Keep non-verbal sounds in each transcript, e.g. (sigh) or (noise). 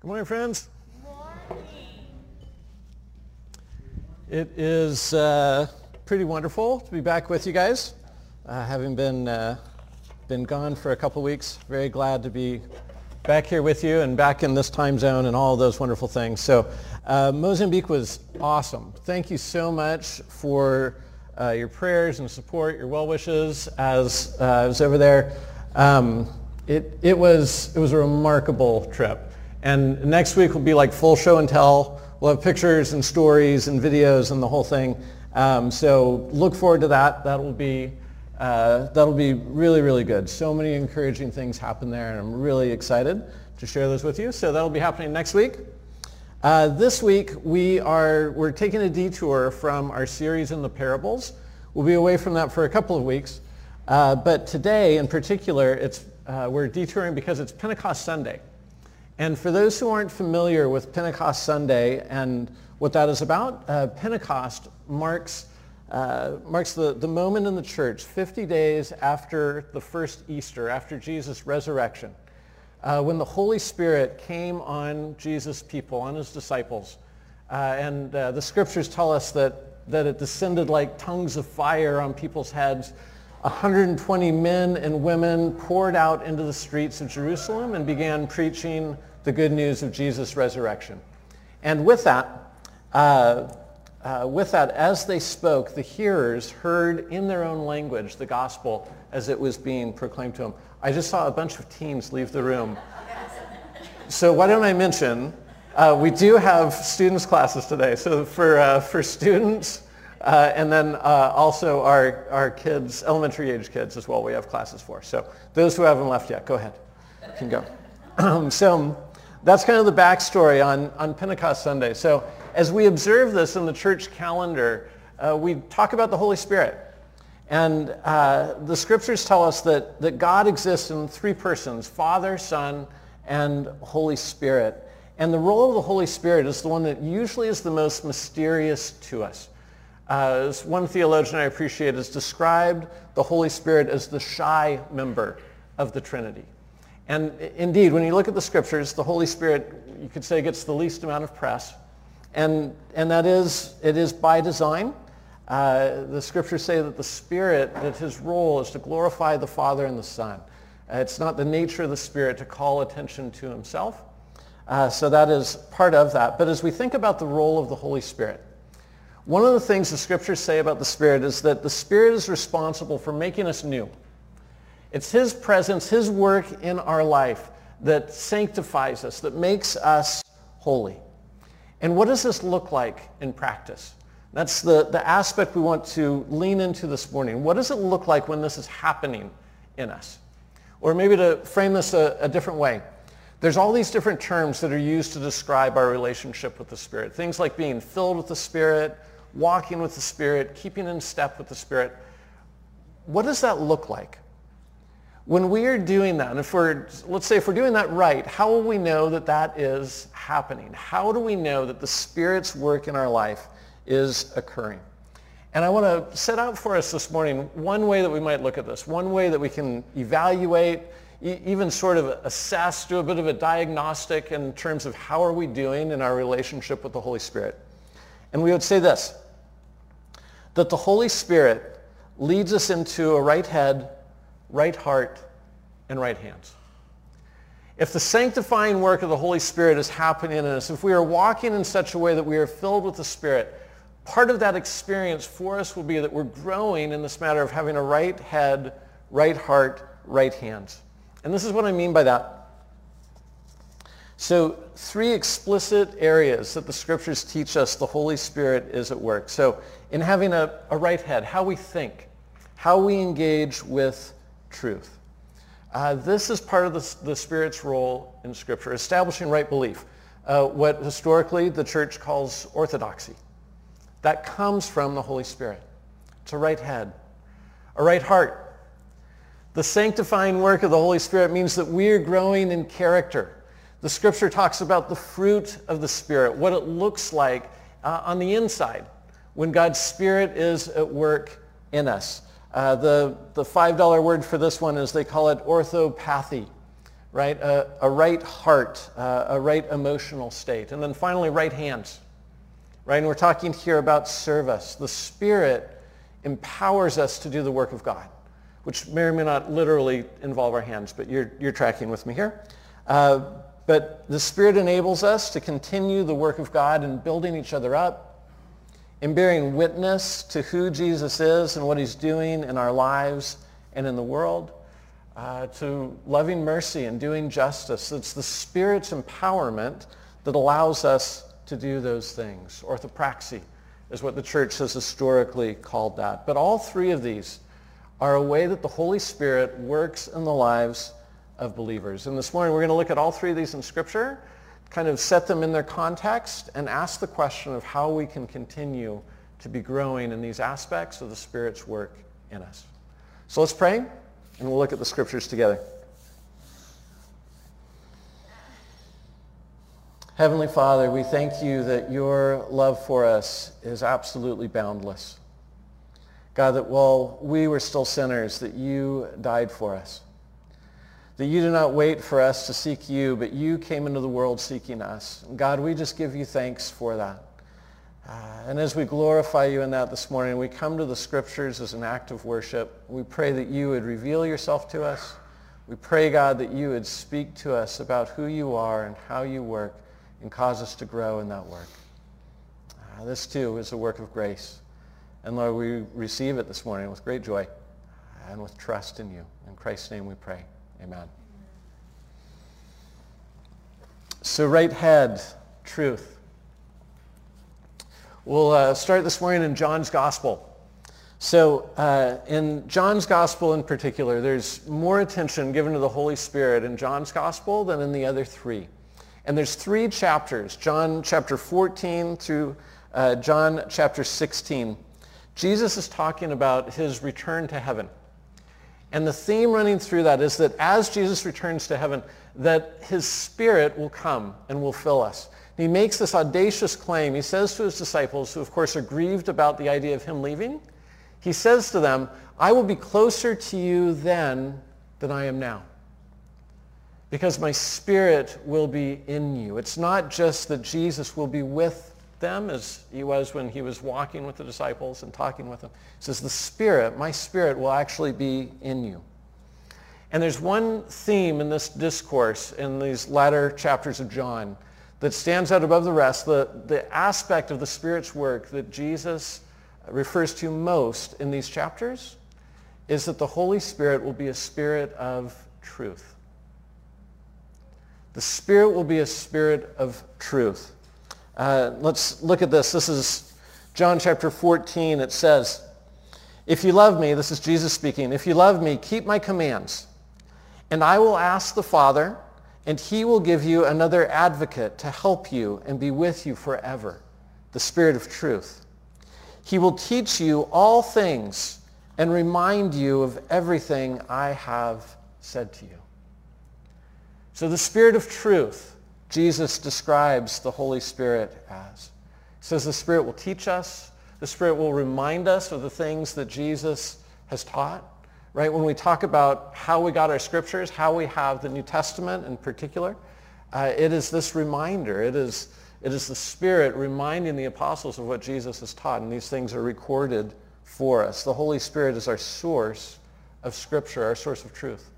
Good morning, friends. Morning. It is uh, pretty wonderful to be back with you guys. Uh, having been uh, been gone for a couple weeks, very glad to be back here with you and back in this time zone and all those wonderful things. So uh, Mozambique was awesome. Thank you so much for uh, your prayers and support, your well wishes as uh, I was over there. Um, it, it, was, it was a remarkable trip. And next week will be like full show and tell. We'll have pictures and stories and videos and the whole thing. Um, so look forward to that. That will be uh, that'll be really, really good. So many encouraging things happen there, and I'm really excited to share those with you. So that'll be happening next week. Uh, this week, we are, we're taking a detour from our series in the parables. We'll be away from that for a couple of weeks. Uh, but today, in particular, it's, uh, we're detouring because it's Pentecost Sunday. And for those who aren't familiar with Pentecost Sunday and what that is about, uh, Pentecost marks uh, marks the, the moment in the church, 50 days after the first Easter, after Jesus' resurrection, uh, when the Holy Spirit came on Jesus' people, on his disciples. Uh, and uh, the scriptures tell us that, that it descended like tongues of fire on people's heads. 120 men and women poured out into the streets of Jerusalem and began preaching the good news of Jesus' resurrection. And with that, uh, uh, with that, as they spoke, the hearers heard in their own language the gospel as it was being proclaimed to them. I just saw a bunch of teens leave the room. So why don't I mention, uh, we do have students classes today. So for, uh, for students, uh, and then uh, also our, our kids, elementary age kids as well, we have classes for. So those who haven't left yet, go ahead. You can go. (clears throat) So that's kind of the backstory on, on Pentecost Sunday. So as we observe this in the church calendar, uh, we talk about the Holy Spirit. And uh, the scriptures tell us that, that God exists in three persons, Father, Son, and Holy Spirit. And the role of the Holy Spirit is the one that usually is the most mysterious to us. Uh, as one theologian I appreciate has described the Holy Spirit as the shy member of the Trinity. And indeed, when you look at the scriptures, the Holy Spirit, you could say, gets the least amount of press. And, and that is, it is by design. Uh, the scriptures say that the Spirit, that his role is to glorify the Father and the Son. Uh, it's not the nature of the Spirit to call attention to himself. Uh, so that is part of that. But as we think about the role of the Holy Spirit, one of the things the scriptures say about the Spirit is that the Spirit is responsible for making us new. It's his presence, his work in our life that sanctifies us, that makes us holy. And what does this look like in practice? That's the, the aspect we want to lean into this morning. What does it look like when this is happening in us? Or maybe to frame this a, a different way. There's all these different terms that are used to describe our relationship with the Spirit. Things like being filled with the Spirit, walking with the Spirit, keeping in step with the Spirit. What does that look like? When we are doing that, and if we're, let's say if we're doing that right, how will we know that that is happening? How do we know that the Spirit's work in our life is occurring? And I want to set out for us this morning one way that we might look at this, one way that we can evaluate, even sort of assess, do a bit of a diagnostic in terms of how are we doing in our relationship with the Holy Spirit. And we would say this, that the Holy Spirit leads us into a right head, right heart, and right hands. If the sanctifying work of the Holy Spirit is happening in us, if we are walking in such a way that we are filled with the Spirit, part of that experience for us will be that we're growing in this matter of having a right head, right heart, right hands. And this is what I mean by that. So three explicit areas that the scriptures teach us the Holy Spirit is at work. So in having a, a right head, how we think, how we engage with truth. Uh, this is part of the, the, Spirit's role in Scripture, establishing right belief, uh, what historically the church calls orthodoxy. That comes from the Holy Spirit. It's a right head, a right heart. The sanctifying work of the Holy Spirit means that we are growing in character. The Scripture talks about the fruit of the Spirit, what it looks like uh, on the inside when God's Spirit is at work in us. Uh, the, the $5 word for this one is they call it orthopathy. right? A, a right heart, uh, a right emotional state. And then finally, right hands, right? And we're talking here about service. The Spirit empowers us to do the work of God, which may or may not literally involve our hands, but you're, you're tracking with me here. Uh, but the Spirit enables us to continue the work of God in building each other up, in bearing witness to who Jesus is and what he's doing in our lives and in the world, uh, to loving mercy and doing justice. It's the Spirit's empowerment that allows us to do those things. Orthopraxy is what the church has historically called that. But all three of these are a way that the Holy Spirit works in the lives of believers. And this morning we're going to look at all three of these in Scripture, kind of set them in their context, and ask the question of how we can continue to be growing in these aspects of the Spirit's work in us. So let's pray, and we'll look at the Scriptures together. Heavenly Father, we thank you that your love for us is absolutely boundless. God, that while we were still sinners, that you died for us. That you do not wait for us to seek you, but you came into the world seeking us. God, we just give you thanks for that. Uh, and as we glorify you in that this morning, we come to the scriptures as an act of worship. We pray that you would reveal yourself to us. We pray, God, that you would speak to us about who you are and how you work and cause us to grow in that work. Uh, this too is a work of grace. And Lord, we receive it this morning with great joy and with trust in you. In Christ's name we pray. Amen. So right head, truth. We'll uh, start this morning in John's Gospel. So uh, in John's Gospel in particular, there's more attention given to the Holy Spirit in John's Gospel than in the other three. And there's three chapters, John chapter 14 through uh, John chapter 16. Jesus is talking about his return to heaven. And the theme running through that is that as Jesus returns to heaven, that his spirit will come and will fill us. He makes this audacious claim. He says to his disciples, who of course are grieved about the idea of him leaving, he says to them, I will be closer to you then than I am now because my spirit will be in you. It's not just that Jesus will be with them as he was when he was walking with the disciples and talking with them. He says, the spirit, my spirit will actually be in you. And there's one theme in this discourse in these latter chapters of John that stands out above the rest, the, the aspect of the Spirit's work that Jesus refers to most in these chapters is that the Holy Spirit will be a spirit of truth. The Spirit will be a spirit of truth. Uh, let's look at this. This is John chapter 14. It says, if you love me, this is Jesus speaking, if you love me, keep my commands. And I will ask the Father, and he will give you another advocate to help you and be with you forever, the Spirit of truth. He will teach you all things and remind you of everything I have said to you. So the Spirit of truth, Jesus describes the Holy Spirit as. He says the Spirit will teach us. The Spirit will remind us of the things that Jesus has taught. Right? When we talk about how we got our scriptures, how we have the New Testament in particular, uh, it is this reminder. It is, it is the Spirit reminding the apostles of what Jesus has taught, and these things are recorded for us. The Holy Spirit is our source of Scripture, our source of truth.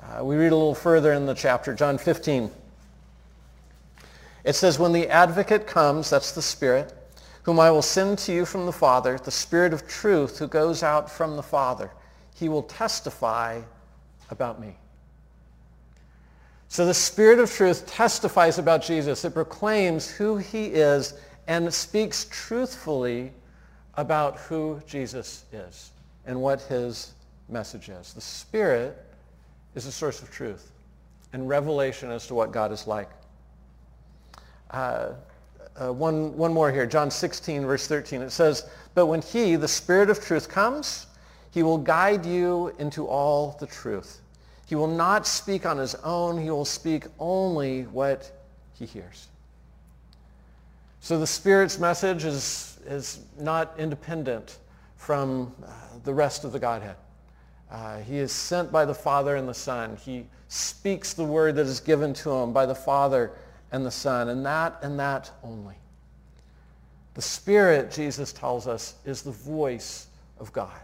Uh, we read a little further in the chapter, John 15. It says, when the advocate comes, that's the Spirit, whom I will send to you from the Father, the Spirit of truth who goes out from the Father, he will testify about me. So the Spirit of truth testifies about Jesus. It proclaims who he is and speaks truthfully about who Jesus is and what his message is. The Spirit is a source of truth and revelation as to what God is like. Uh, uh, one, one more here, John 16, verse 13. It says, But when he, the Spirit of truth, comes, he will guide you into all the truth. He will not speak on his own. He will speak only what he hears. So the Spirit's message is, is not independent from uh, the rest of the Godhead. Uh, he is sent by the Father and the Son. He speaks the word that is given to him by the Father and the Son, and that and that only. The Spirit, Jesus tells us, is the voice of God.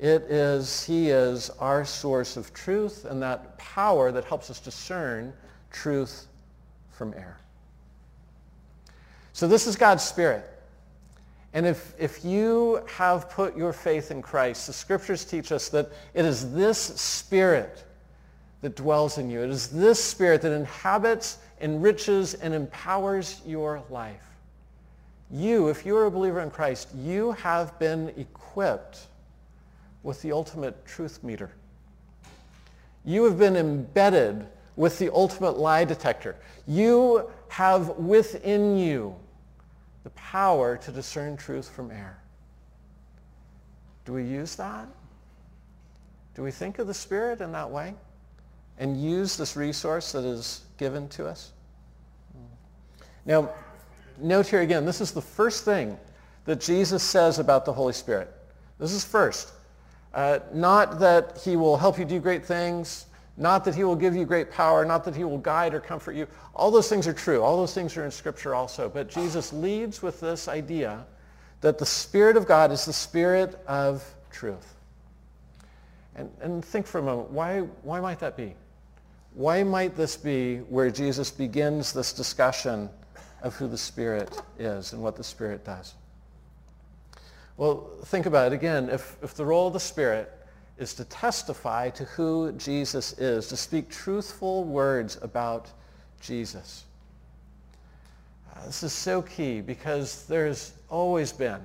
It is, he is our source of truth and that power that helps us discern truth from error. So this is God's Spirit. And if, if you have put your faith in Christ, the scriptures teach us that it is this Spirit that dwells in you. It is this Spirit that inhabits, enriches, and empowers your life. You, if you are a believer in Christ, you have been equipped with the ultimate truth meter. You have been embedded with the ultimate lie detector. You have within you the power to discern truth from error. Do we use that? Do we think of the Spirit in that way and use this resource that is given to us? Now, note here again, this is the first thing that Jesus says about the Holy Spirit. This is first. Uh, not that he will help you do great things, not that he will give you great power, not that he will guide or comfort you. All those things are true. All those things are in Scripture also. But Jesus leads with this idea that the Spirit of God is the Spirit of truth. And, and think for a moment, why, why might that be? Why might this be where Jesus begins this discussion of who the Spirit is and what the Spirit does? Well, think about it again. If, if the role of the Spirit is to testify to who Jesus is, to speak truthful words about Jesus. Uh, this is so key because there's always been,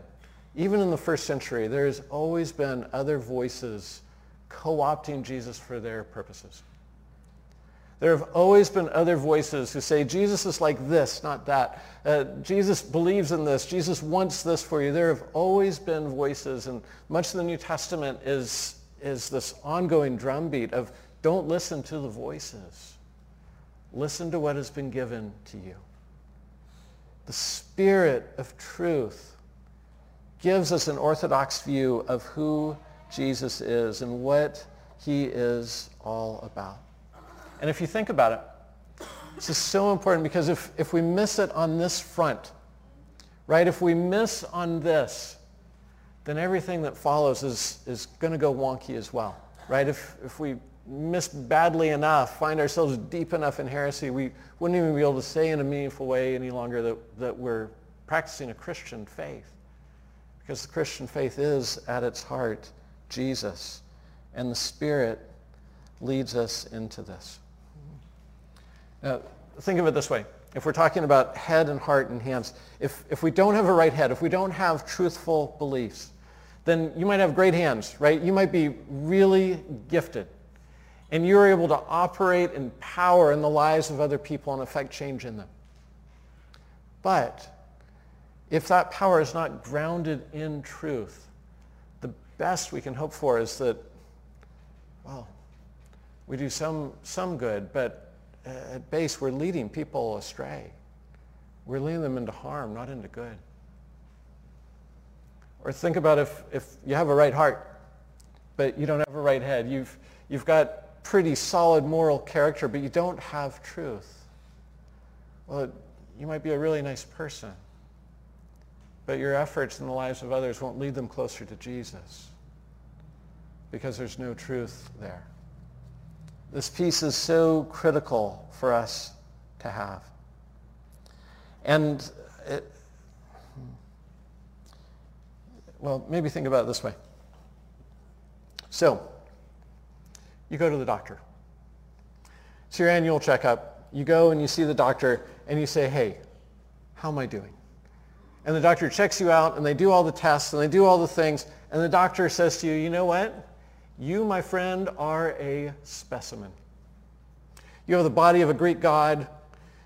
even in the first century, there's always been other voices co-opting Jesus for their purposes. There have always been other voices who say, Jesus is like this, not that. Uh, Jesus believes in this. Jesus wants this for you. There have always been voices, and much of the New Testament is is this ongoing drumbeat of don't listen to the voices. Listen to what has been given to you. The spirit of truth gives us an orthodox view of who Jesus is and what he is all about. And if you think about it, this is so important because if, if we miss it on this front, right, if we miss on this, then everything that follows is, is going to go wonky as well, right? If, if we miss badly enough, find ourselves deep enough in heresy, we wouldn't even be able to say in a meaningful way any longer that, that we're practicing a Christian faith. Because the Christian faith is, at its heart, Jesus. And the Spirit leads us into this. Now, think of it this way if we're talking about head and heart and hands, if, if we don't have a right head, if we don't have truthful beliefs, then you might have great hands, right? You might be really gifted. And you're able to operate in power in the lives of other people and affect change in them. But if that power is not grounded in truth, the best we can hope for is that, well, we do some, some good, but at base, we're leading people astray. We're leading them into harm, not into good. Or think about if, if you have a right heart, but you don't have a right head. You've, you've got pretty solid moral character, but you don't have truth. Well, you might be a really nice person, but your efforts in the lives of others won't lead them closer to Jesus because there's no truth there. This piece is so critical for us to have. And it, well, maybe think about it this way. So, you go to the doctor. It's your annual checkup. You go and you see the doctor and you say, hey, how am I doing? And the doctor checks you out and they do all the tests and they do all the things and the doctor says to you, you know what? You, my friend, are a specimen. You have the body of a Greek god.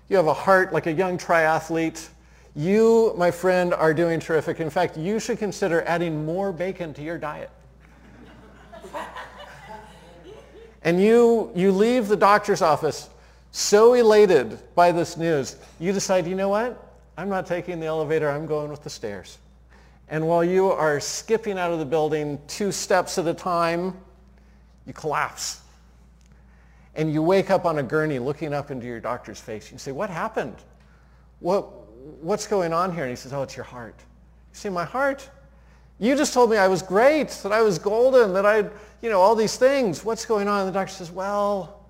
You have a heart like a young triathlete. You, my friend, are doing terrific. In fact, you should consider adding more bacon to your diet. and you, you leave the doctor's office so elated by this news, you decide, you know what? I'm not taking the elevator. I'm going with the stairs. And while you are skipping out of the building two steps at a time, you collapse. And you wake up on a gurney looking up into your doctor's face. You say, what happened? What, what's going on here? And he says, oh, it's your heart. You see, my heart? You just told me I was great, that I was golden, that I, you know, all these things. What's going on? And the doctor says, well,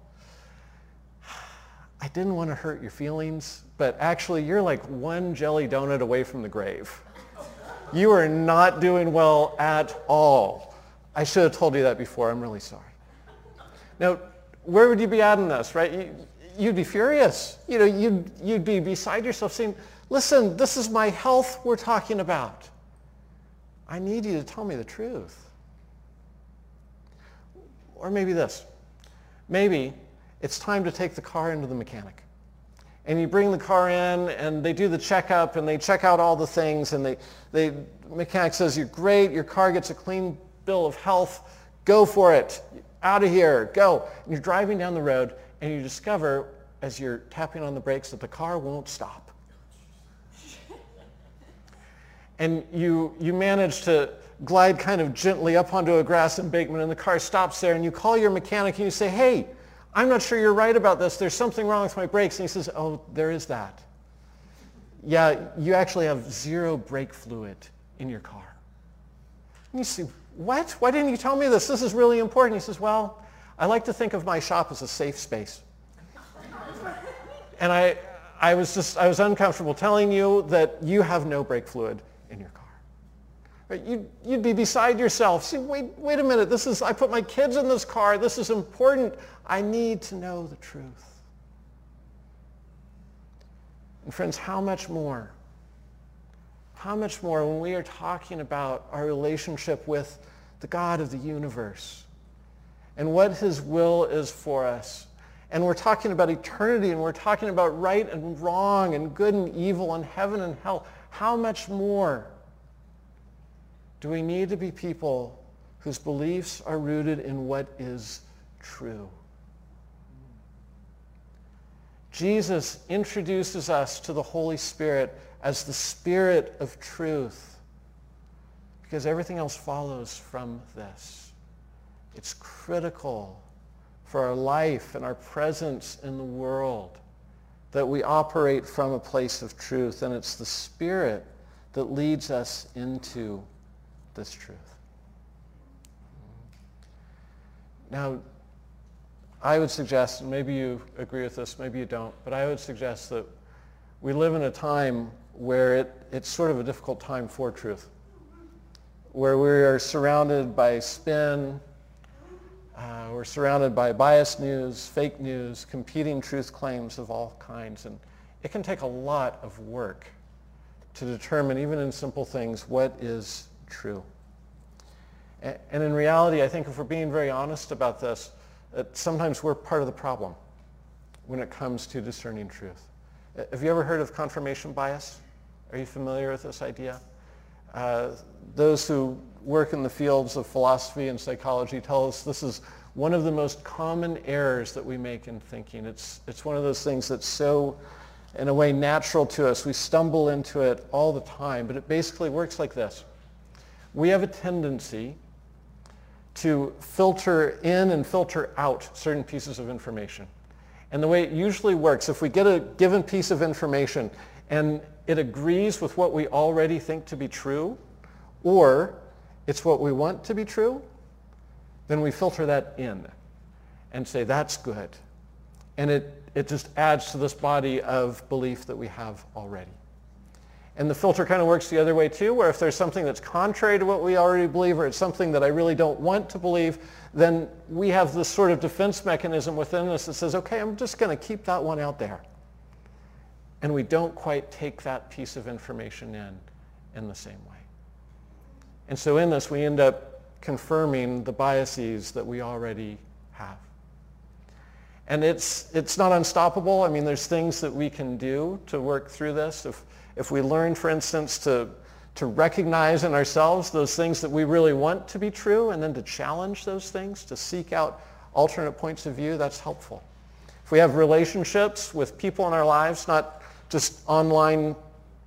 I didn't want to hurt your feelings, but actually you're like one jelly donut away from the grave. You are not doing well at all. I should have told you that before. I'm really sorry. Now, where would you be at in this, right? You'd be furious. You know, you'd, you'd be beside yourself saying, listen, this is my health we're talking about. I need you to tell me the truth. Or maybe this. Maybe it's time to take the car into the mechanic. And you bring the car in and they do the checkup and they check out all the things and they, they mechanic says, you're great, your car gets a clean bill of health, go for it, out of here, go. And you're driving down the road and you discover as you're tapping on the brakes that the car won't stop. And you, you manage to glide kind of gently up onto a grass embankment and the car stops there and you call your mechanic and you say, hey, I'm not sure you're right about this. There's something wrong with my brakes. And he says, oh, there is that. Yeah, you actually have zero brake fluid in your car. And you say, what? Why didn't you tell me this? This is really important. He says, well, I like to think of my shop as a safe space. and I, I was just, I was uncomfortable telling you that you have no brake fluid in your car. You'd, you'd be beside yourself. See, wait, wait a minute. This is, I put my kids in this car. This is important. I need to know the truth. And friends, how much more? How much more when we are talking about our relationship with the God of the universe and what his will is for us. And we're talking about eternity and we're talking about right and wrong and good and evil and heaven and hell. How much more do we need to be people whose beliefs are rooted in what is true? Jesus introduces us to the Holy Spirit as the Spirit of truth because everything else follows from this. It's critical for our life and our presence in the world that we operate from a place of truth, and it's the Spirit that leads us into this truth. Now, I would suggest, and maybe you agree with this, maybe you don't, but I would suggest that we live in a time where it, it's sort of a difficult time for truth, where we are surrounded by spin, uh, we're surrounded by biased news, fake news, competing truth claims of all kinds, and it can take a lot of work to determine, even in simple things, what is true. And in reality, I think if we're being very honest about this, that sometimes we're part of the problem when it comes to discerning truth. Have you ever heard of confirmation bias? Are you familiar with this idea? Uh, those who work in the fields of philosophy and psychology tell us this is one of the most common errors that we make in thinking. It's, it's one of those things that's so, in a way, natural to us. We stumble into it all the time, but it basically works like this. We have a tendency to filter in and filter out certain pieces of information. And the way it usually works, if we get a given piece of information and it agrees with what we already think to be true, or it's what we want to be true, then we filter that in and say, that's good. And it, it just adds to this body of belief that we have already. And the filter kind of works the other way too, where if there's something that's contrary to what we already believe or it's something that I really don't want to believe, then we have this sort of defense mechanism within us that says, okay, I'm just going to keep that one out there. And we don't quite take that piece of information in in the same way. And so in this, we end up confirming the biases that we already have. And it's, it's not unstoppable. I mean, there's things that we can do to work through this. If, if we learn, for instance, to, to recognize in ourselves those things that we really want to be true and then to challenge those things, to seek out alternate points of view, that's helpful. If we have relationships with people in our lives, not just online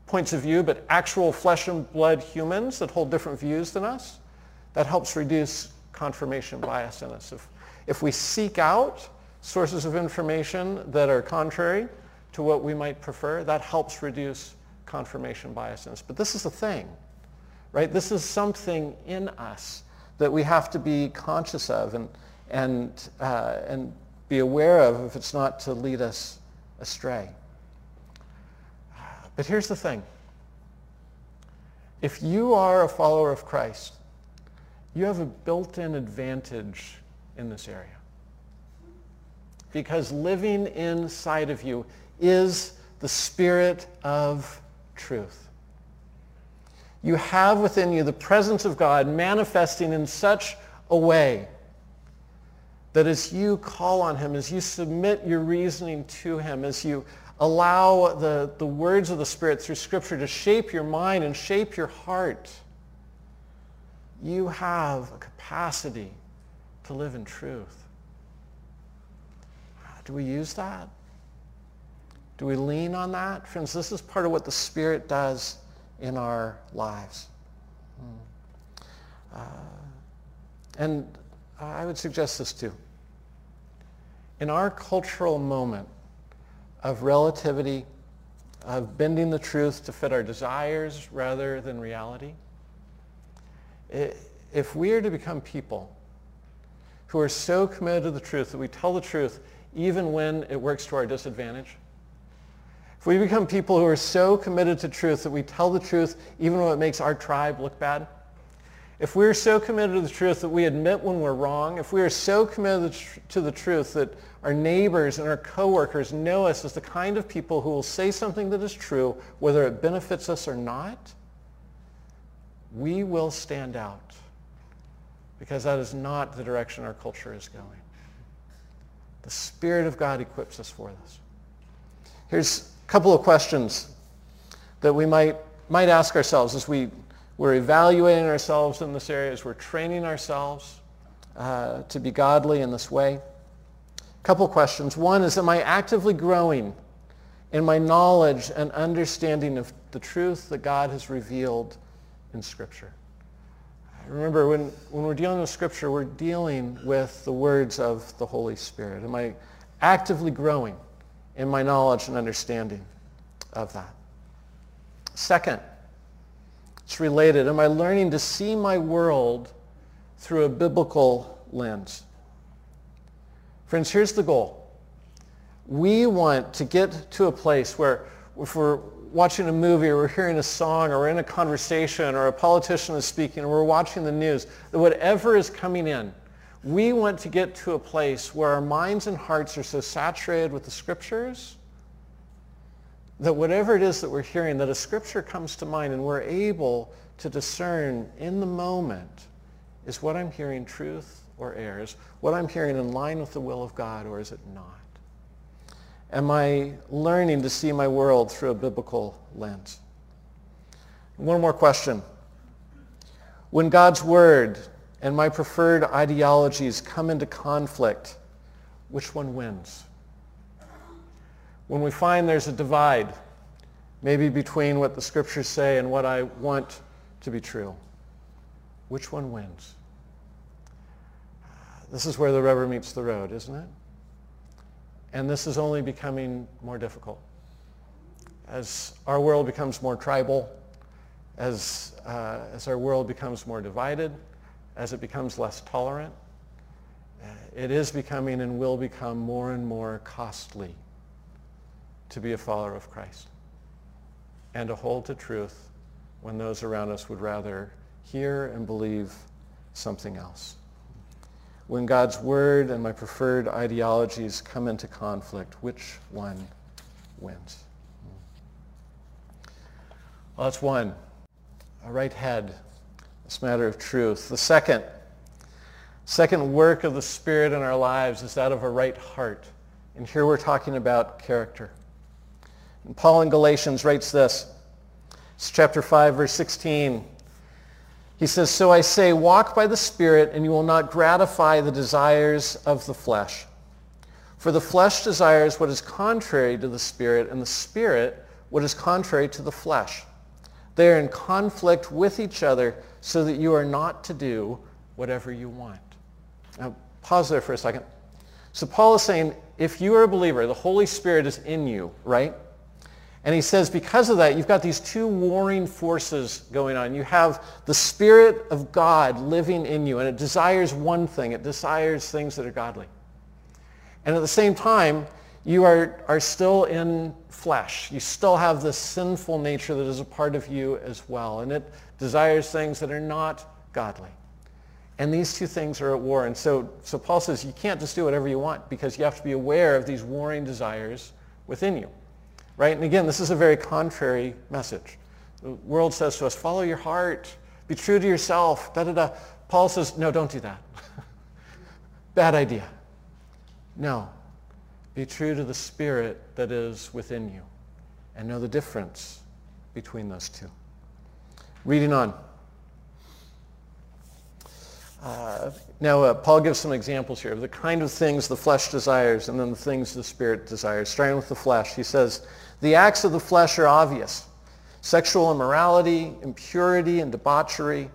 points of view, but actual flesh and blood humans that hold different views than us, that helps reduce confirmation bias in us. If, If we seek out sources of information that are contrary to what we might prefer, that helps reduce confirmation biases. But this is the thing, right? This is something in us that we have to be conscious of and, and, uh, and be aware of if it's not to lead us astray. But here's the thing. If you are a follower of Christ, you have a built-in advantage in this area. Because living inside of you is the Spirit of truth. You have within you the presence of God manifesting in such a way that as you call on him, as you submit your reasoning to him, as you allow the, the words of the Spirit through Scripture to shape your mind and shape your heart, you have a capacity to live in truth. Do we use that? Do we lean on that? Friends, this is part of what the Spirit does in our lives. Hmm. Uh, and I would suggest this too. In our cultural moment of relativity, of bending the truth to fit our desires rather than reality, if we are to become people who are so committed to the truth that we tell the truth even when it works to our disadvantage, if we become people who are so committed to truth that we tell the truth even when it makes our tribe look bad, if we're so committed to the truth that we admit when we're wrong, if we are so committed to the truth that our neighbors and our coworkers know us as the kind of people who will say something that is true, whether it benefits us or not, we will stand out because that is not the direction our culture is going. The Spirit of God equips us for this. Here's a couple of questions that we might, might ask ourselves as we, we're evaluating ourselves in this area, as we're training ourselves uh, to be godly in this way. A couple questions. One is, am I actively growing in my knowledge and understanding of the truth that God has revealed in Scripture? Remember, when, when we're dealing with Scripture, we're dealing with the words of the Holy Spirit. Am I actively growing in my knowledge and understanding of that? Second, it's related. Am I learning to see my world through a biblical lens? Friends, here's the goal. We want to get to a place where if we're watching a movie or we're hearing a song or we're in a conversation or a politician is speaking or we're watching the news, that whatever is coming in, we want to get to a place where our minds and hearts are so saturated with the scriptures that whatever it is that we're hearing, that a scripture comes to mind and we're able to discern in the moment, is what I'm hearing truth or error? Is what I'm hearing in line with the will of God or is it not? Am I learning to see my world through a biblical lens? One more question. When God's word and my preferred ideologies come into conflict, which one wins? When we find there's a divide, maybe between what the scriptures say and what I want to be true, which one wins? This is where the rubber meets the road, isn't it? And this is only becoming more difficult. As our world becomes more tribal, as, uh, as our world becomes more divided, as it becomes less tolerant, uh, it is becoming and will become more and more costly to be a follower of Christ and to hold to truth when those around us would rather hear and believe something else when God's word and my preferred ideologies come into conflict, which one wins? Well, that's one. A right head. This matter of truth. The second, second work of the Spirit in our lives is that of a right heart. And here we're talking about character. And Paul in Galatians writes this. It's chapter 5, verse 16. He says, So I say, walk by the Spirit, and you will not gratify the desires of the flesh. For the flesh desires what is contrary to the Spirit, and the Spirit what is contrary to the flesh. They are in conflict with each other so that you are not to do whatever you want. Now, pause there for a second. So Paul is saying, if you are a believer, the Holy Spirit is in you, right? And he says because of that, you've got these two warring forces going on. You have the Spirit of God living in you, and it desires one thing. It desires things that are godly. And at the same time, you are, are still in flesh. You still have this sinful nature that is a part of you as well. And it desires things that are not godly. And these two things are at war. And so, so Paul says you can't just do whatever you want because you have to be aware of these warring desires within you. Right? And again, this is a very contrary message. The world says to us, follow your heart, be true to yourself, da da da. Paul says, no, don't do that. (laughs) Bad idea. No. Be true to the spirit that is within you and know the difference between those two. Reading on. Uh, now, uh, Paul gives some examples here of the kind of things the flesh desires and then the things the spirit desires. Starting with the flesh, he says, the acts of the flesh are obvious. Sexual immorality, impurity and debauchery,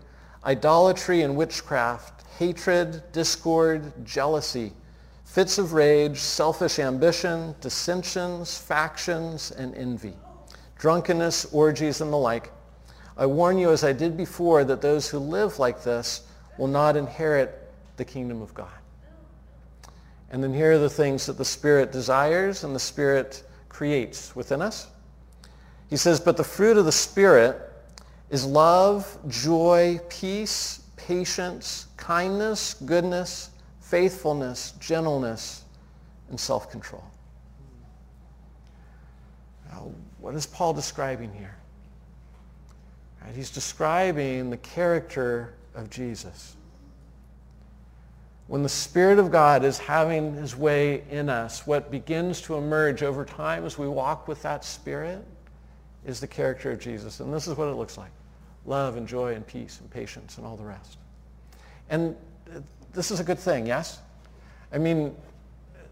idolatry and witchcraft, hatred, discord, jealousy, fits of rage, selfish ambition, dissensions, factions, and envy, drunkenness, orgies, and the like. I warn you, as I did before, that those who live like this will not inherit the kingdom of God. And then here are the things that the Spirit desires and the Spirit creates within us. He says, but the fruit of the Spirit is love, joy, peace, patience, kindness, goodness, faithfulness, gentleness, and self-control. Now, what is Paul describing here? Right, he's describing the character of Jesus. When the Spirit of God is having his way in us, what begins to emerge over time as we walk with that Spirit is the character of Jesus. And this is what it looks like. Love and joy and peace and patience and all the rest. And this is a good thing, yes? I mean,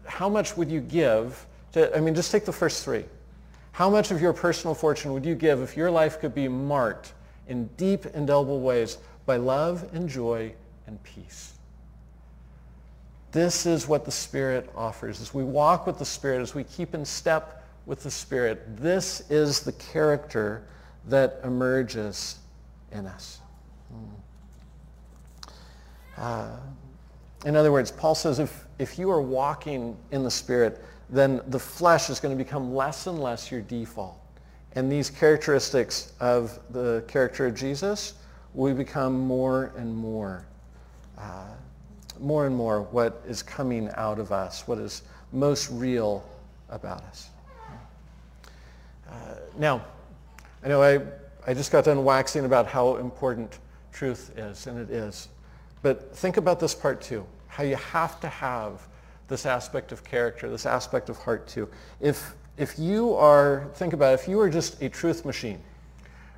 how much would you give to, I mean, just take the first three. How much of your personal fortune would you give if your life could be marked in deep, indelible ways by love and joy and peace. This is what the Spirit offers. As we walk with the Spirit, as we keep in step with the Spirit, this is the character that emerges in us. Hmm. Uh, in other words, Paul says if, if you are walking in the Spirit, then the flesh is going to become less and less your default. And these characteristics of the character of Jesus we become more and more, uh, more and more what is coming out of us, what is most real about us. Uh, now, I know I, I just got done waxing about how important truth is, and it is. But think about this part too, how you have to have this aspect of character, this aspect of heart too. If, if you are, think about it, if you are just a truth machine,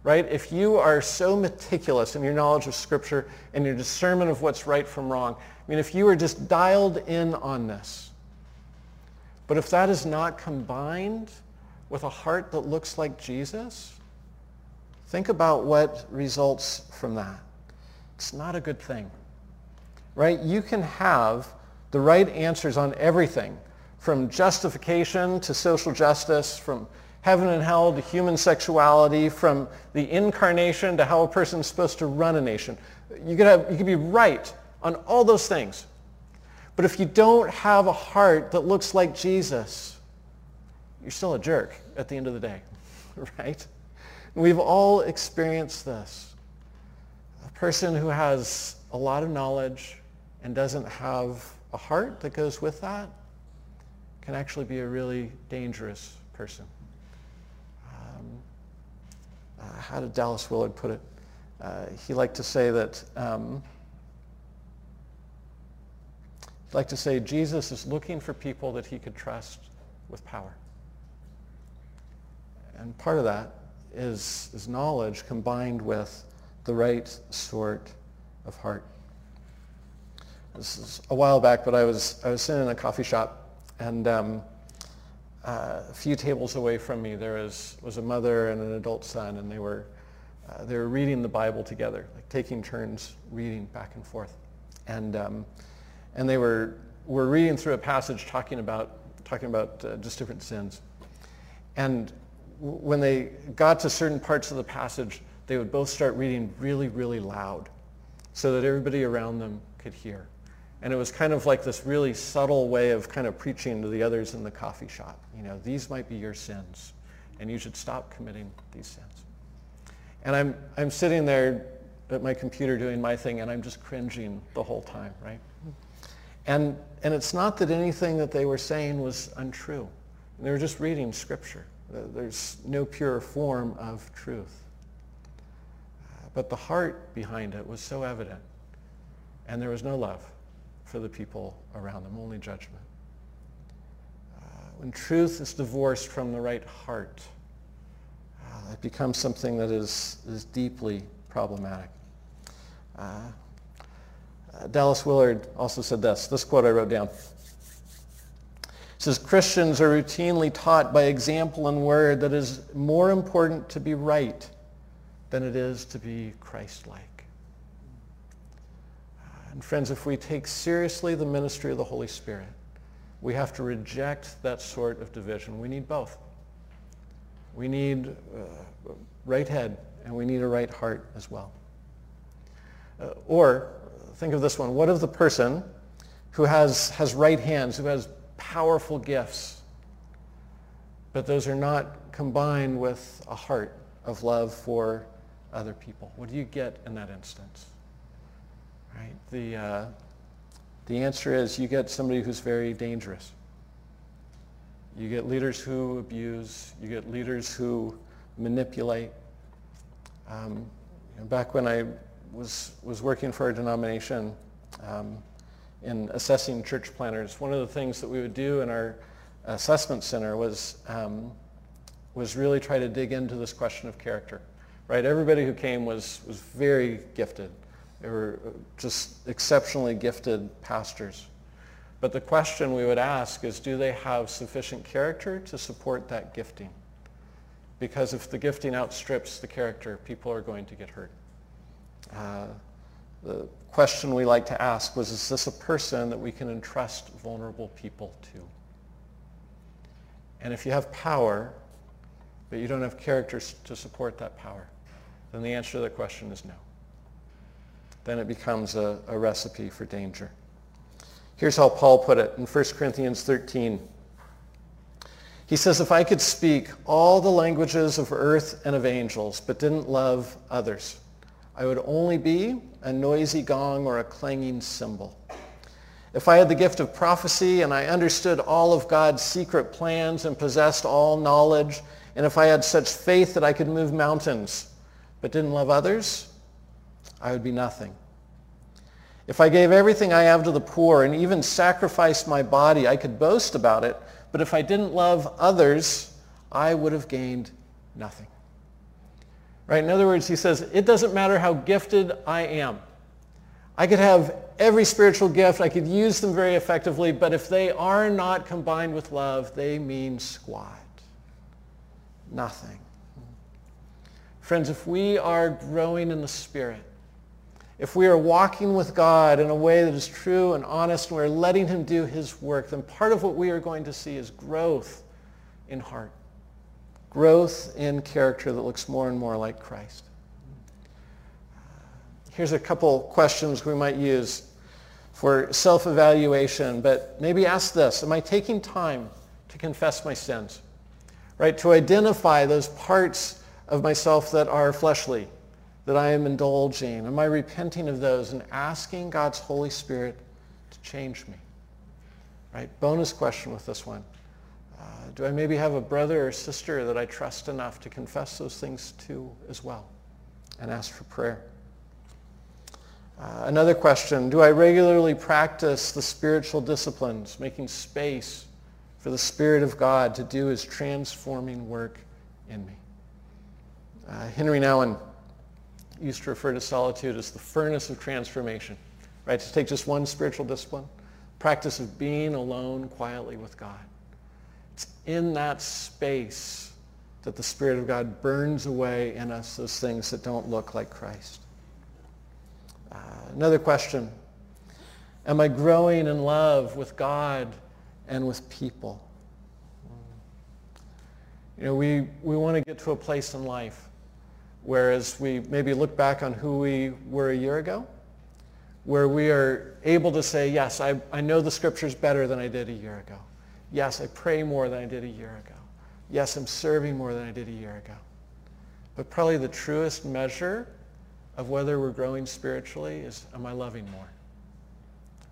right? If you are so meticulous in your knowledge of Scripture and your discernment of what's right from wrong, I mean, if you are just dialed in on this, but if that is not combined with a heart that looks like Jesus, think about what results from that. It's not a good thing, right? You can have the right answers on everything, from justification to social justice, from heaven and hell to human sexuality, from the incarnation to how a person is supposed to run a nation. You could, have, you could be right on all those things. But if you don't have a heart that looks like Jesus, you're still a jerk at the end of the day, (laughs) right? We've all experienced this. A person who has a lot of knowledge and doesn't have a heart that goes with that can actually be a really dangerous person uh, how did Dallas Willard put it? Uh, he liked to say that, um, like to say Jesus is looking for people that he could trust with power. And part of that is, is knowledge combined with the right sort of heart. This is a while back, but I was, I was sitting in a coffee shop and um, a few tables away from me, there was, was a mother and an adult son, and they were, uh, they were reading the Bible together, like taking turns reading back and forth. And, um, and they were, were reading through a passage talking about, talking about uh, just different sins. And when they got to certain parts of the passage, they would both start reading really, really loud so that everybody around them could hear. And it was kind of like this really subtle way of kind of preaching to the others in the coffee shop. You know, these might be your sins, and you should stop committing these sins. And I'm, I'm sitting there at my computer doing my thing, and I'm just cringing the whole time, right? And, and it's not that anything that they were saying was untrue. They were just reading scripture. There's no pure form of truth. But the heart behind it was so evident. And there was no love for the people around them, only judgment. Uh, when truth is divorced from the right heart, uh, it becomes something that is, is deeply problematic. Uh, uh, Dallas Willard also said this, this quote I wrote down. It says, Christians are routinely taught by example and word that it is more important to be right than it is to be Christ-like. And friends, if we take seriously the ministry of the Holy Spirit, we have to reject that sort of division. We need both. We need uh, right head and we need a right heart as well. Uh, or think of this one. What of the person who has, has right hands, who has powerful gifts, but those are not combined with a heart of love for other people? What do you get in that instance? Right? The, uh, the answer is you get somebody who's very dangerous. You get leaders who abuse. You get leaders who manipulate. Um, you know, back when I was, was working for a denomination um, in assessing church planners, one of the things that we would do in our assessment center was, um, was really try to dig into this question of character right? Everybody who came was, was very gifted. They were just exceptionally gifted pastors. But the question we would ask is, do they have sufficient character to support that gifting? Because if the gifting outstrips the character, people are going to get hurt. Uh, the question we like to ask was, is this a person that we can entrust vulnerable people to? And if you have power, but you don't have characters to support that power, then the answer to the question is no. Then it becomes a, a recipe for danger. Here's how Paul put it in 1 Corinthians 13. He says, if I could speak all the languages of earth and of angels, but didn't love others, I would only be a noisy gong or a clanging cymbal. If I had the gift of prophecy and I understood all of God's secret plans and possessed all knowledge, and if I had such faith that I could move mountains, but didn't love others, I would be nothing. If I gave everything I have to the poor and even sacrificed my body, I could boast about it. But if I didn't love others, I would have gained nothing. Right? In other words, he says, it doesn't matter how gifted I am. I could have every spiritual gift. I could use them very effectively. But if they are not combined with love, they mean squat. Nothing. Friends, if we are growing in the Spirit, if we are walking with God in a way that is true and honest, and we're letting him do his work, then part of what we are going to see is growth in heart, growth in character that looks more and more like Christ. Here's a couple questions we might use for self-evaluation, but maybe ask this, am I taking time to confess my sins? Right, to identify those parts of myself that are fleshly, that I am indulging? Am I repenting of those and asking God's Holy Spirit to change me? Right? Bonus question with this one. Uh, do I maybe have a brother or sister that I trust enough to confess those things to as well and ask for prayer? Uh, another question, do I regularly practice the spiritual disciplines, making space for the Spirit of God to do his transforming work in me? Uh, Henry Nouwen used to refer to solitude as the furnace of transformation, right? To take just one spiritual discipline, practice of being alone quietly with God. It's in that space that the Spirit of God burns away in us those things that don't look like Christ. Uh, another question. Am I growing in love with God and with people? You know, we, we want to get to a place in life whereas we maybe look back on who we were a year ago, where we are able to say, yes, I, I know the scriptures better than I did a year ago. Yes, I pray more than I did a year ago. Yes, I'm serving more than I did a year ago. But probably the truest measure of whether we're growing spiritually is, am I loving more?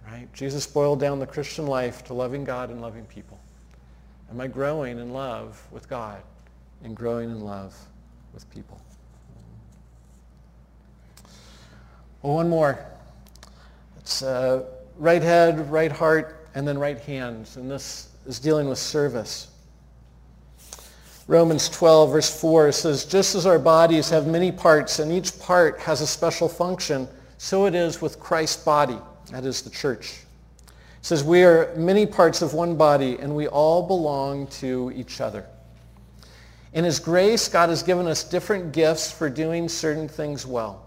Right? Jesus boiled down the Christian life to loving God and loving people. Am I growing in love with God and growing in love with people? Well, one more. It's uh, right head, right heart, and then right hands. And this is dealing with service. Romans 12, verse 4 says, just as our bodies have many parts and each part has a special function, so it is with Christ's body, that is the church. It says, we are many parts of one body and we all belong to each other. In his grace, God has given us different gifts for doing certain things well.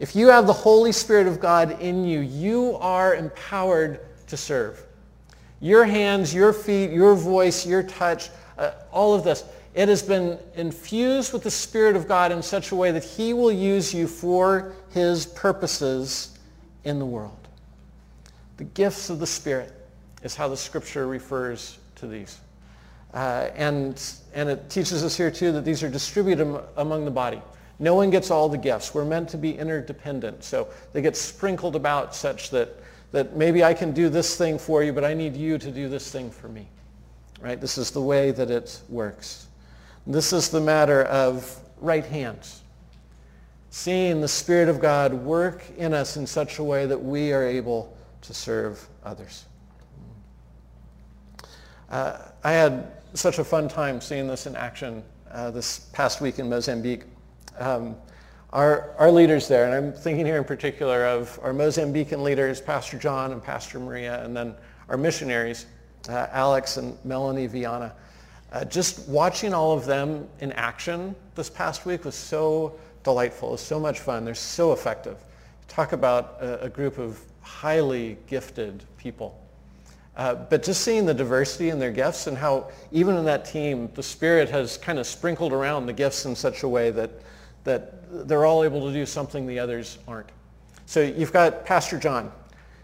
if you have the Holy Spirit of God in you, you are empowered to serve. Your hands, your feet, your voice, your touch, uh, all of this, it has been infused with the Spirit of God in such a way that he will use you for his purposes in the world. The gifts of the Spirit is how the Scripture refers to these. Uh, and, and it teaches us here too that these are distributed among the body. No one gets all the gifts. We're meant to be interdependent. So they get sprinkled about such that, that maybe I can do this thing for you, but I need you to do this thing for me. Right? This is the way that it works. This is the matter of right hands. Seeing the Spirit of God work in us in such a way that we are able to serve others. Uh, I had such a fun time seeing this in action uh, this past week in Mozambique um, our, our leaders there, and I'm thinking here in particular of our Mozambican leaders, Pastor John and Pastor Maria, and then our missionaries, uh, Alex and Melanie Viana. Uh, just watching all of them in action this past week was so delightful. It was so much fun. They're so effective. Talk about a, a group of highly gifted people. Uh, but just seeing the diversity in their gifts and how even in that team, the Spirit has kind of sprinkled around the gifts in such a way that that they're all able to do something the others aren't. So you've got Pastor John,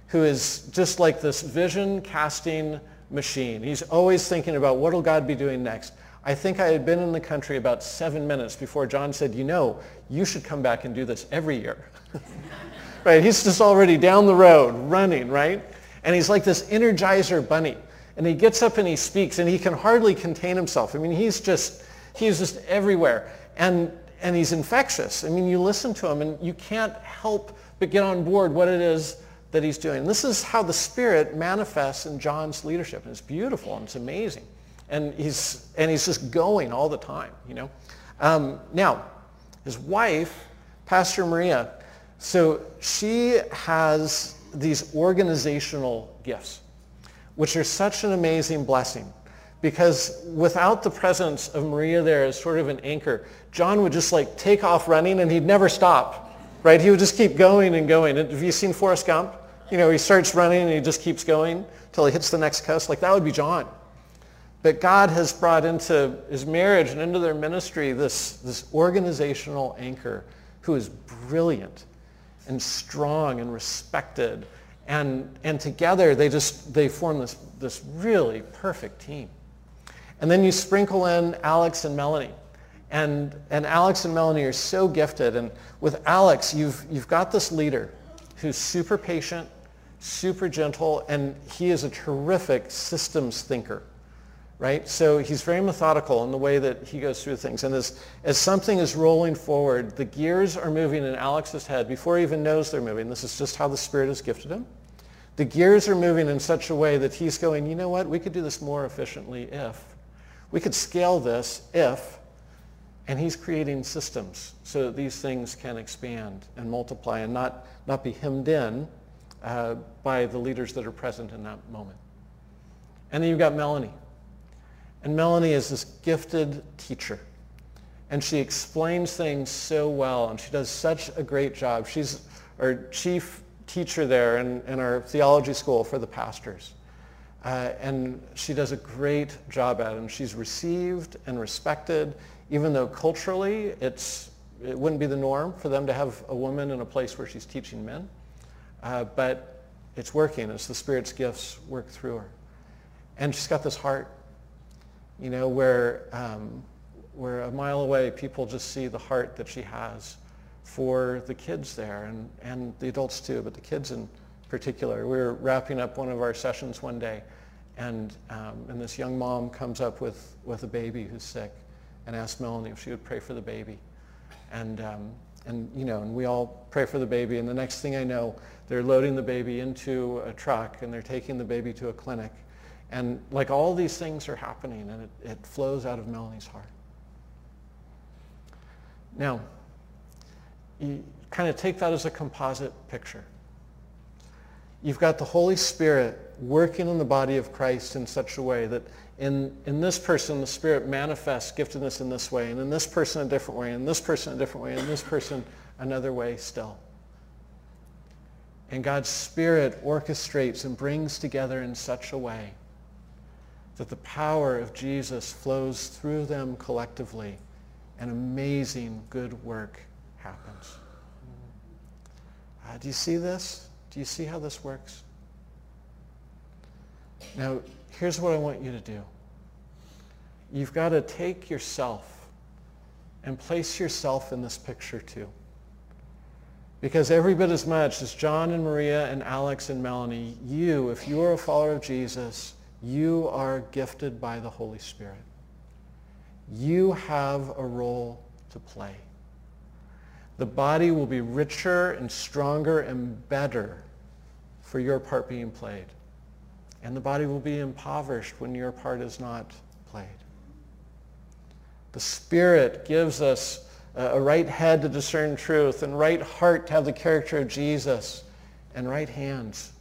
who is just like this vision casting machine. He's always thinking about what will God be doing next. I think I had been in the country about seven minutes before John said, you know, you should come back and do this every year. (laughs) right? He's just already down the road running, right? And he's like this energizer bunny. And he gets up and he speaks and he can hardly contain himself. I mean, he's just, he's just everywhere. And and he's infectious. I mean, you listen to him and you can't help but get on board what it is that he's doing. This is how the Spirit manifests in John's leadership. And it's beautiful and it's amazing. And he's, and he's just going all the time, you know. Um, now, his wife, Pastor Maria, so she has these organizational gifts, which are such an amazing blessing because without the presence of Maria there as sort of an anchor, John would just like take off running and he'd never stop, right? He would just keep going and going. Have you seen Forrest Gump? You know, he starts running and he just keeps going until he hits the next coast. Like that would be John. But God has brought into his marriage and into their ministry this, this organizational anchor who is brilliant and strong and respected. And, and together they just, they form this, this really perfect team. And then you sprinkle in Alex and Melanie. And, and Alex and Melanie are so gifted. And with Alex, you've, you've got this leader who's super patient, super gentle, and he is a terrific systems thinker, right? So he's very methodical in the way that he goes through things. And as, as something is rolling forward, the gears are moving in Alex's head before he even knows they're moving. This is just how the Spirit has gifted him. The gears are moving in such a way that he's going, you know what, we could do this more efficiently if. We could scale this if. And he's creating systems so that these things can expand and multiply and not, not be hemmed in uh, by the leaders that are present in that moment. And then you've got Melanie. And Melanie is this gifted teacher. And she explains things so well, and she does such a great job. She's our chief teacher there in, in our theology school for the pastors. Uh, and she does a great job at it. And she's received and respected, even though culturally it's, it wouldn't be the norm for them to have a woman in a place where she's teaching men. Uh, but it's working It's the Spirit's gifts work through her. And she's got this heart, you know, where, um, where a mile away people just see the heart that she has for the kids there and, and the adults too, but the kids in particular. We were wrapping up one of our sessions one day and, um, and this young mom comes up with, with a baby who's sick and asks Melanie if she would pray for the baby. And, um, and, you know, and we all pray for the baby. And the next thing I know, they're loading the baby into a truck and they're taking the baby to a clinic. And like all these things are happening and it, it flows out of Melanie's heart. Now, you kind of take that as a composite picture. You've got the Holy Spirit working in the body of Christ in such a way that in, in this person, the Spirit manifests giftedness in this way, and in this person a different way, and this person a different way, and this person another way still. And God's Spirit orchestrates and brings together in such a way that the power of Jesus flows through them collectively and amazing good work happens. Uh, do you see this? Do you see how this works? Now, here's what I want you to do. You've got to take yourself and place yourself in this picture too. Because every bit as much as John and Maria and Alex and Melanie, you, if you are a follower of Jesus, you are gifted by the Holy Spirit. You have a role to play. The body will be richer and stronger and better for your part being played. And the body will be impoverished when your part is not played. The Spirit gives us a right head to discern truth and right heart to have the character of Jesus and right hands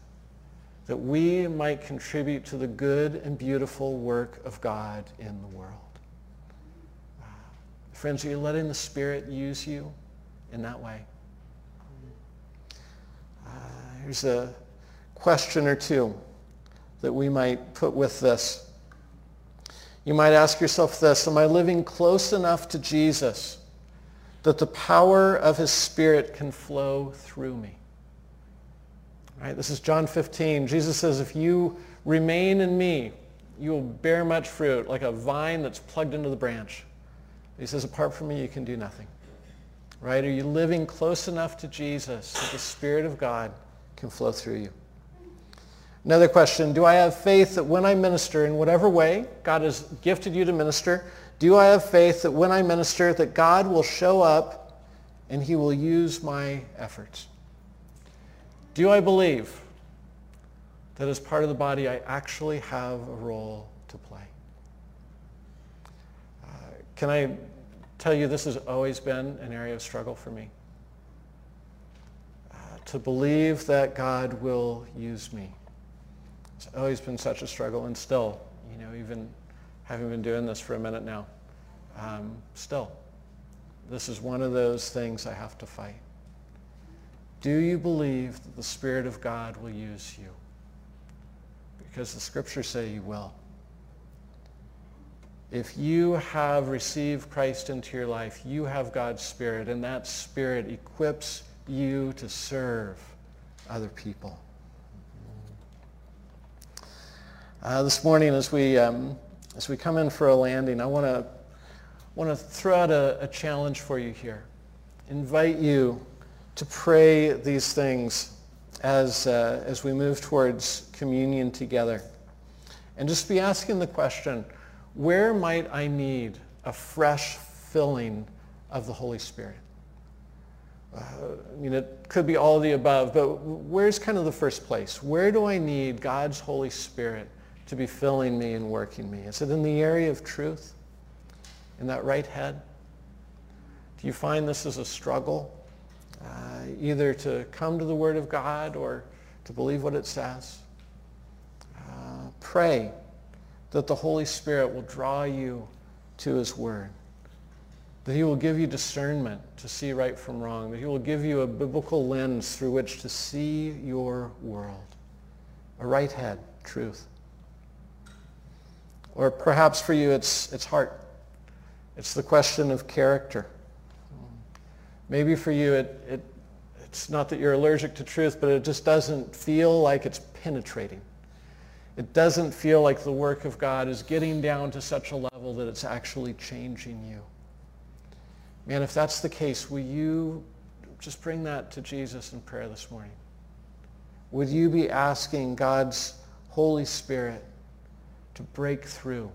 that we might contribute to the good and beautiful work of God in the world. Friends, are you letting the Spirit use you in that way? Uh, here's a question or two that we might put with this. You might ask yourself this, am I living close enough to Jesus that the power of his Spirit can flow through me? Right? This is John 15. Jesus says, if you remain in me, you will bear much fruit, like a vine that's plugged into the branch. He says, apart from me, you can do nothing. Right? Are you living close enough to Jesus that the Spirit of God can flow through you? Another question, do I have faith that when I minister in whatever way God has gifted you to minister, do I have faith that when I minister that God will show up and he will use my efforts? Do I believe that as part of the body I actually have a role to play? Uh, can I tell you this has always been an area of struggle for me? Uh, to believe that God will use me. It's always been such a struggle and still, you know, even having been doing this for a minute now, um, still, this is one of those things I have to fight. Do you believe that the Spirit of God will use you? Because the scriptures say he will. If you have received Christ into your life, you have God's Spirit, and that Spirit equips you to serve other people. Uh, this morning, as we um, as we come in for a landing, I want to want to throw out a, a challenge for you here. Invite you to pray these things as, uh, as we move towards communion together. And just be asking the question, where might I need a fresh filling of the Holy Spirit? Uh, I mean, it could be all of the above, but where's kind of the first place? Where do I need God's Holy Spirit to be filling me and working me? Is it in the area of truth? In that right head? Do you find this is a struggle? Uh, either to come to the Word of God or to believe what it says? Uh, pray that the Holy Spirit will draw you to his Word that he will give you discernment to see right from wrong, that he will give you a biblical lens through which to see your world, a right head, truth. Or perhaps for you it's, it's heart. It's the question of character. Maybe for you it, it, it's not that you're allergic to truth, but it just doesn't feel like it's penetrating. It doesn't feel like the work of God is getting down to such a level that it's actually changing you. Man, if that's the case, will you just bring that to Jesus in prayer this morning? Would you be asking God's Holy Spirit to break through,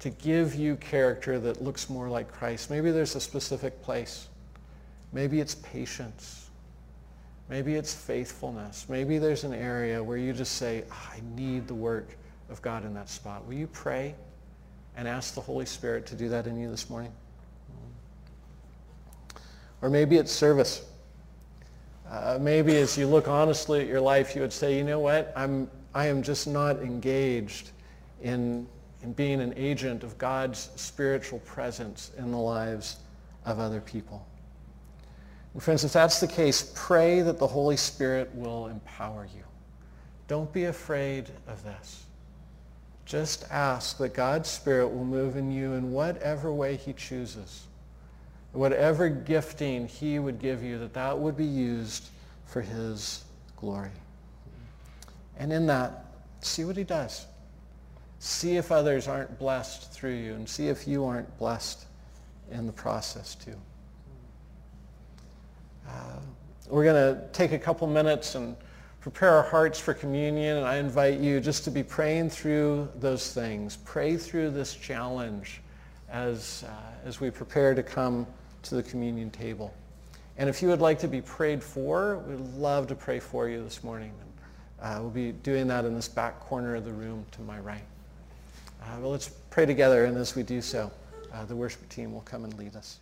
to give you character that looks more like Christ? Maybe there's a specific place. Maybe it's patience. Maybe it's faithfulness. Maybe there's an area where you just say, I need the work of God in that spot. Will you pray and ask the Holy Spirit to do that in you this morning? Or maybe it's service. Uh, maybe as you look honestly at your life, you would say, you know what, I'm, I am just not engaged in, in being an agent of God's spiritual presence in the lives of other people. And friends, if that's the case, pray that the Holy Spirit will empower you. Don't be afraid of this. Just ask that God's Spirit will move in you in whatever way he chooses whatever gifting he would give you, that that would be used for his glory. And in that, see what he does. See if others aren't blessed through you and see if you aren't blessed in the process too. Uh, we're going to take a couple minutes and prepare our hearts for communion and I invite you just to be praying through those things. Pray through this challenge as, uh, as we prepare to come to the communion table. And if you would like to be prayed for, we'd love to pray for you this morning. Uh, we'll be doing that in this back corner of the room to my right. Uh, well, let's pray together, and as we do so, uh, the worship team will come and lead us.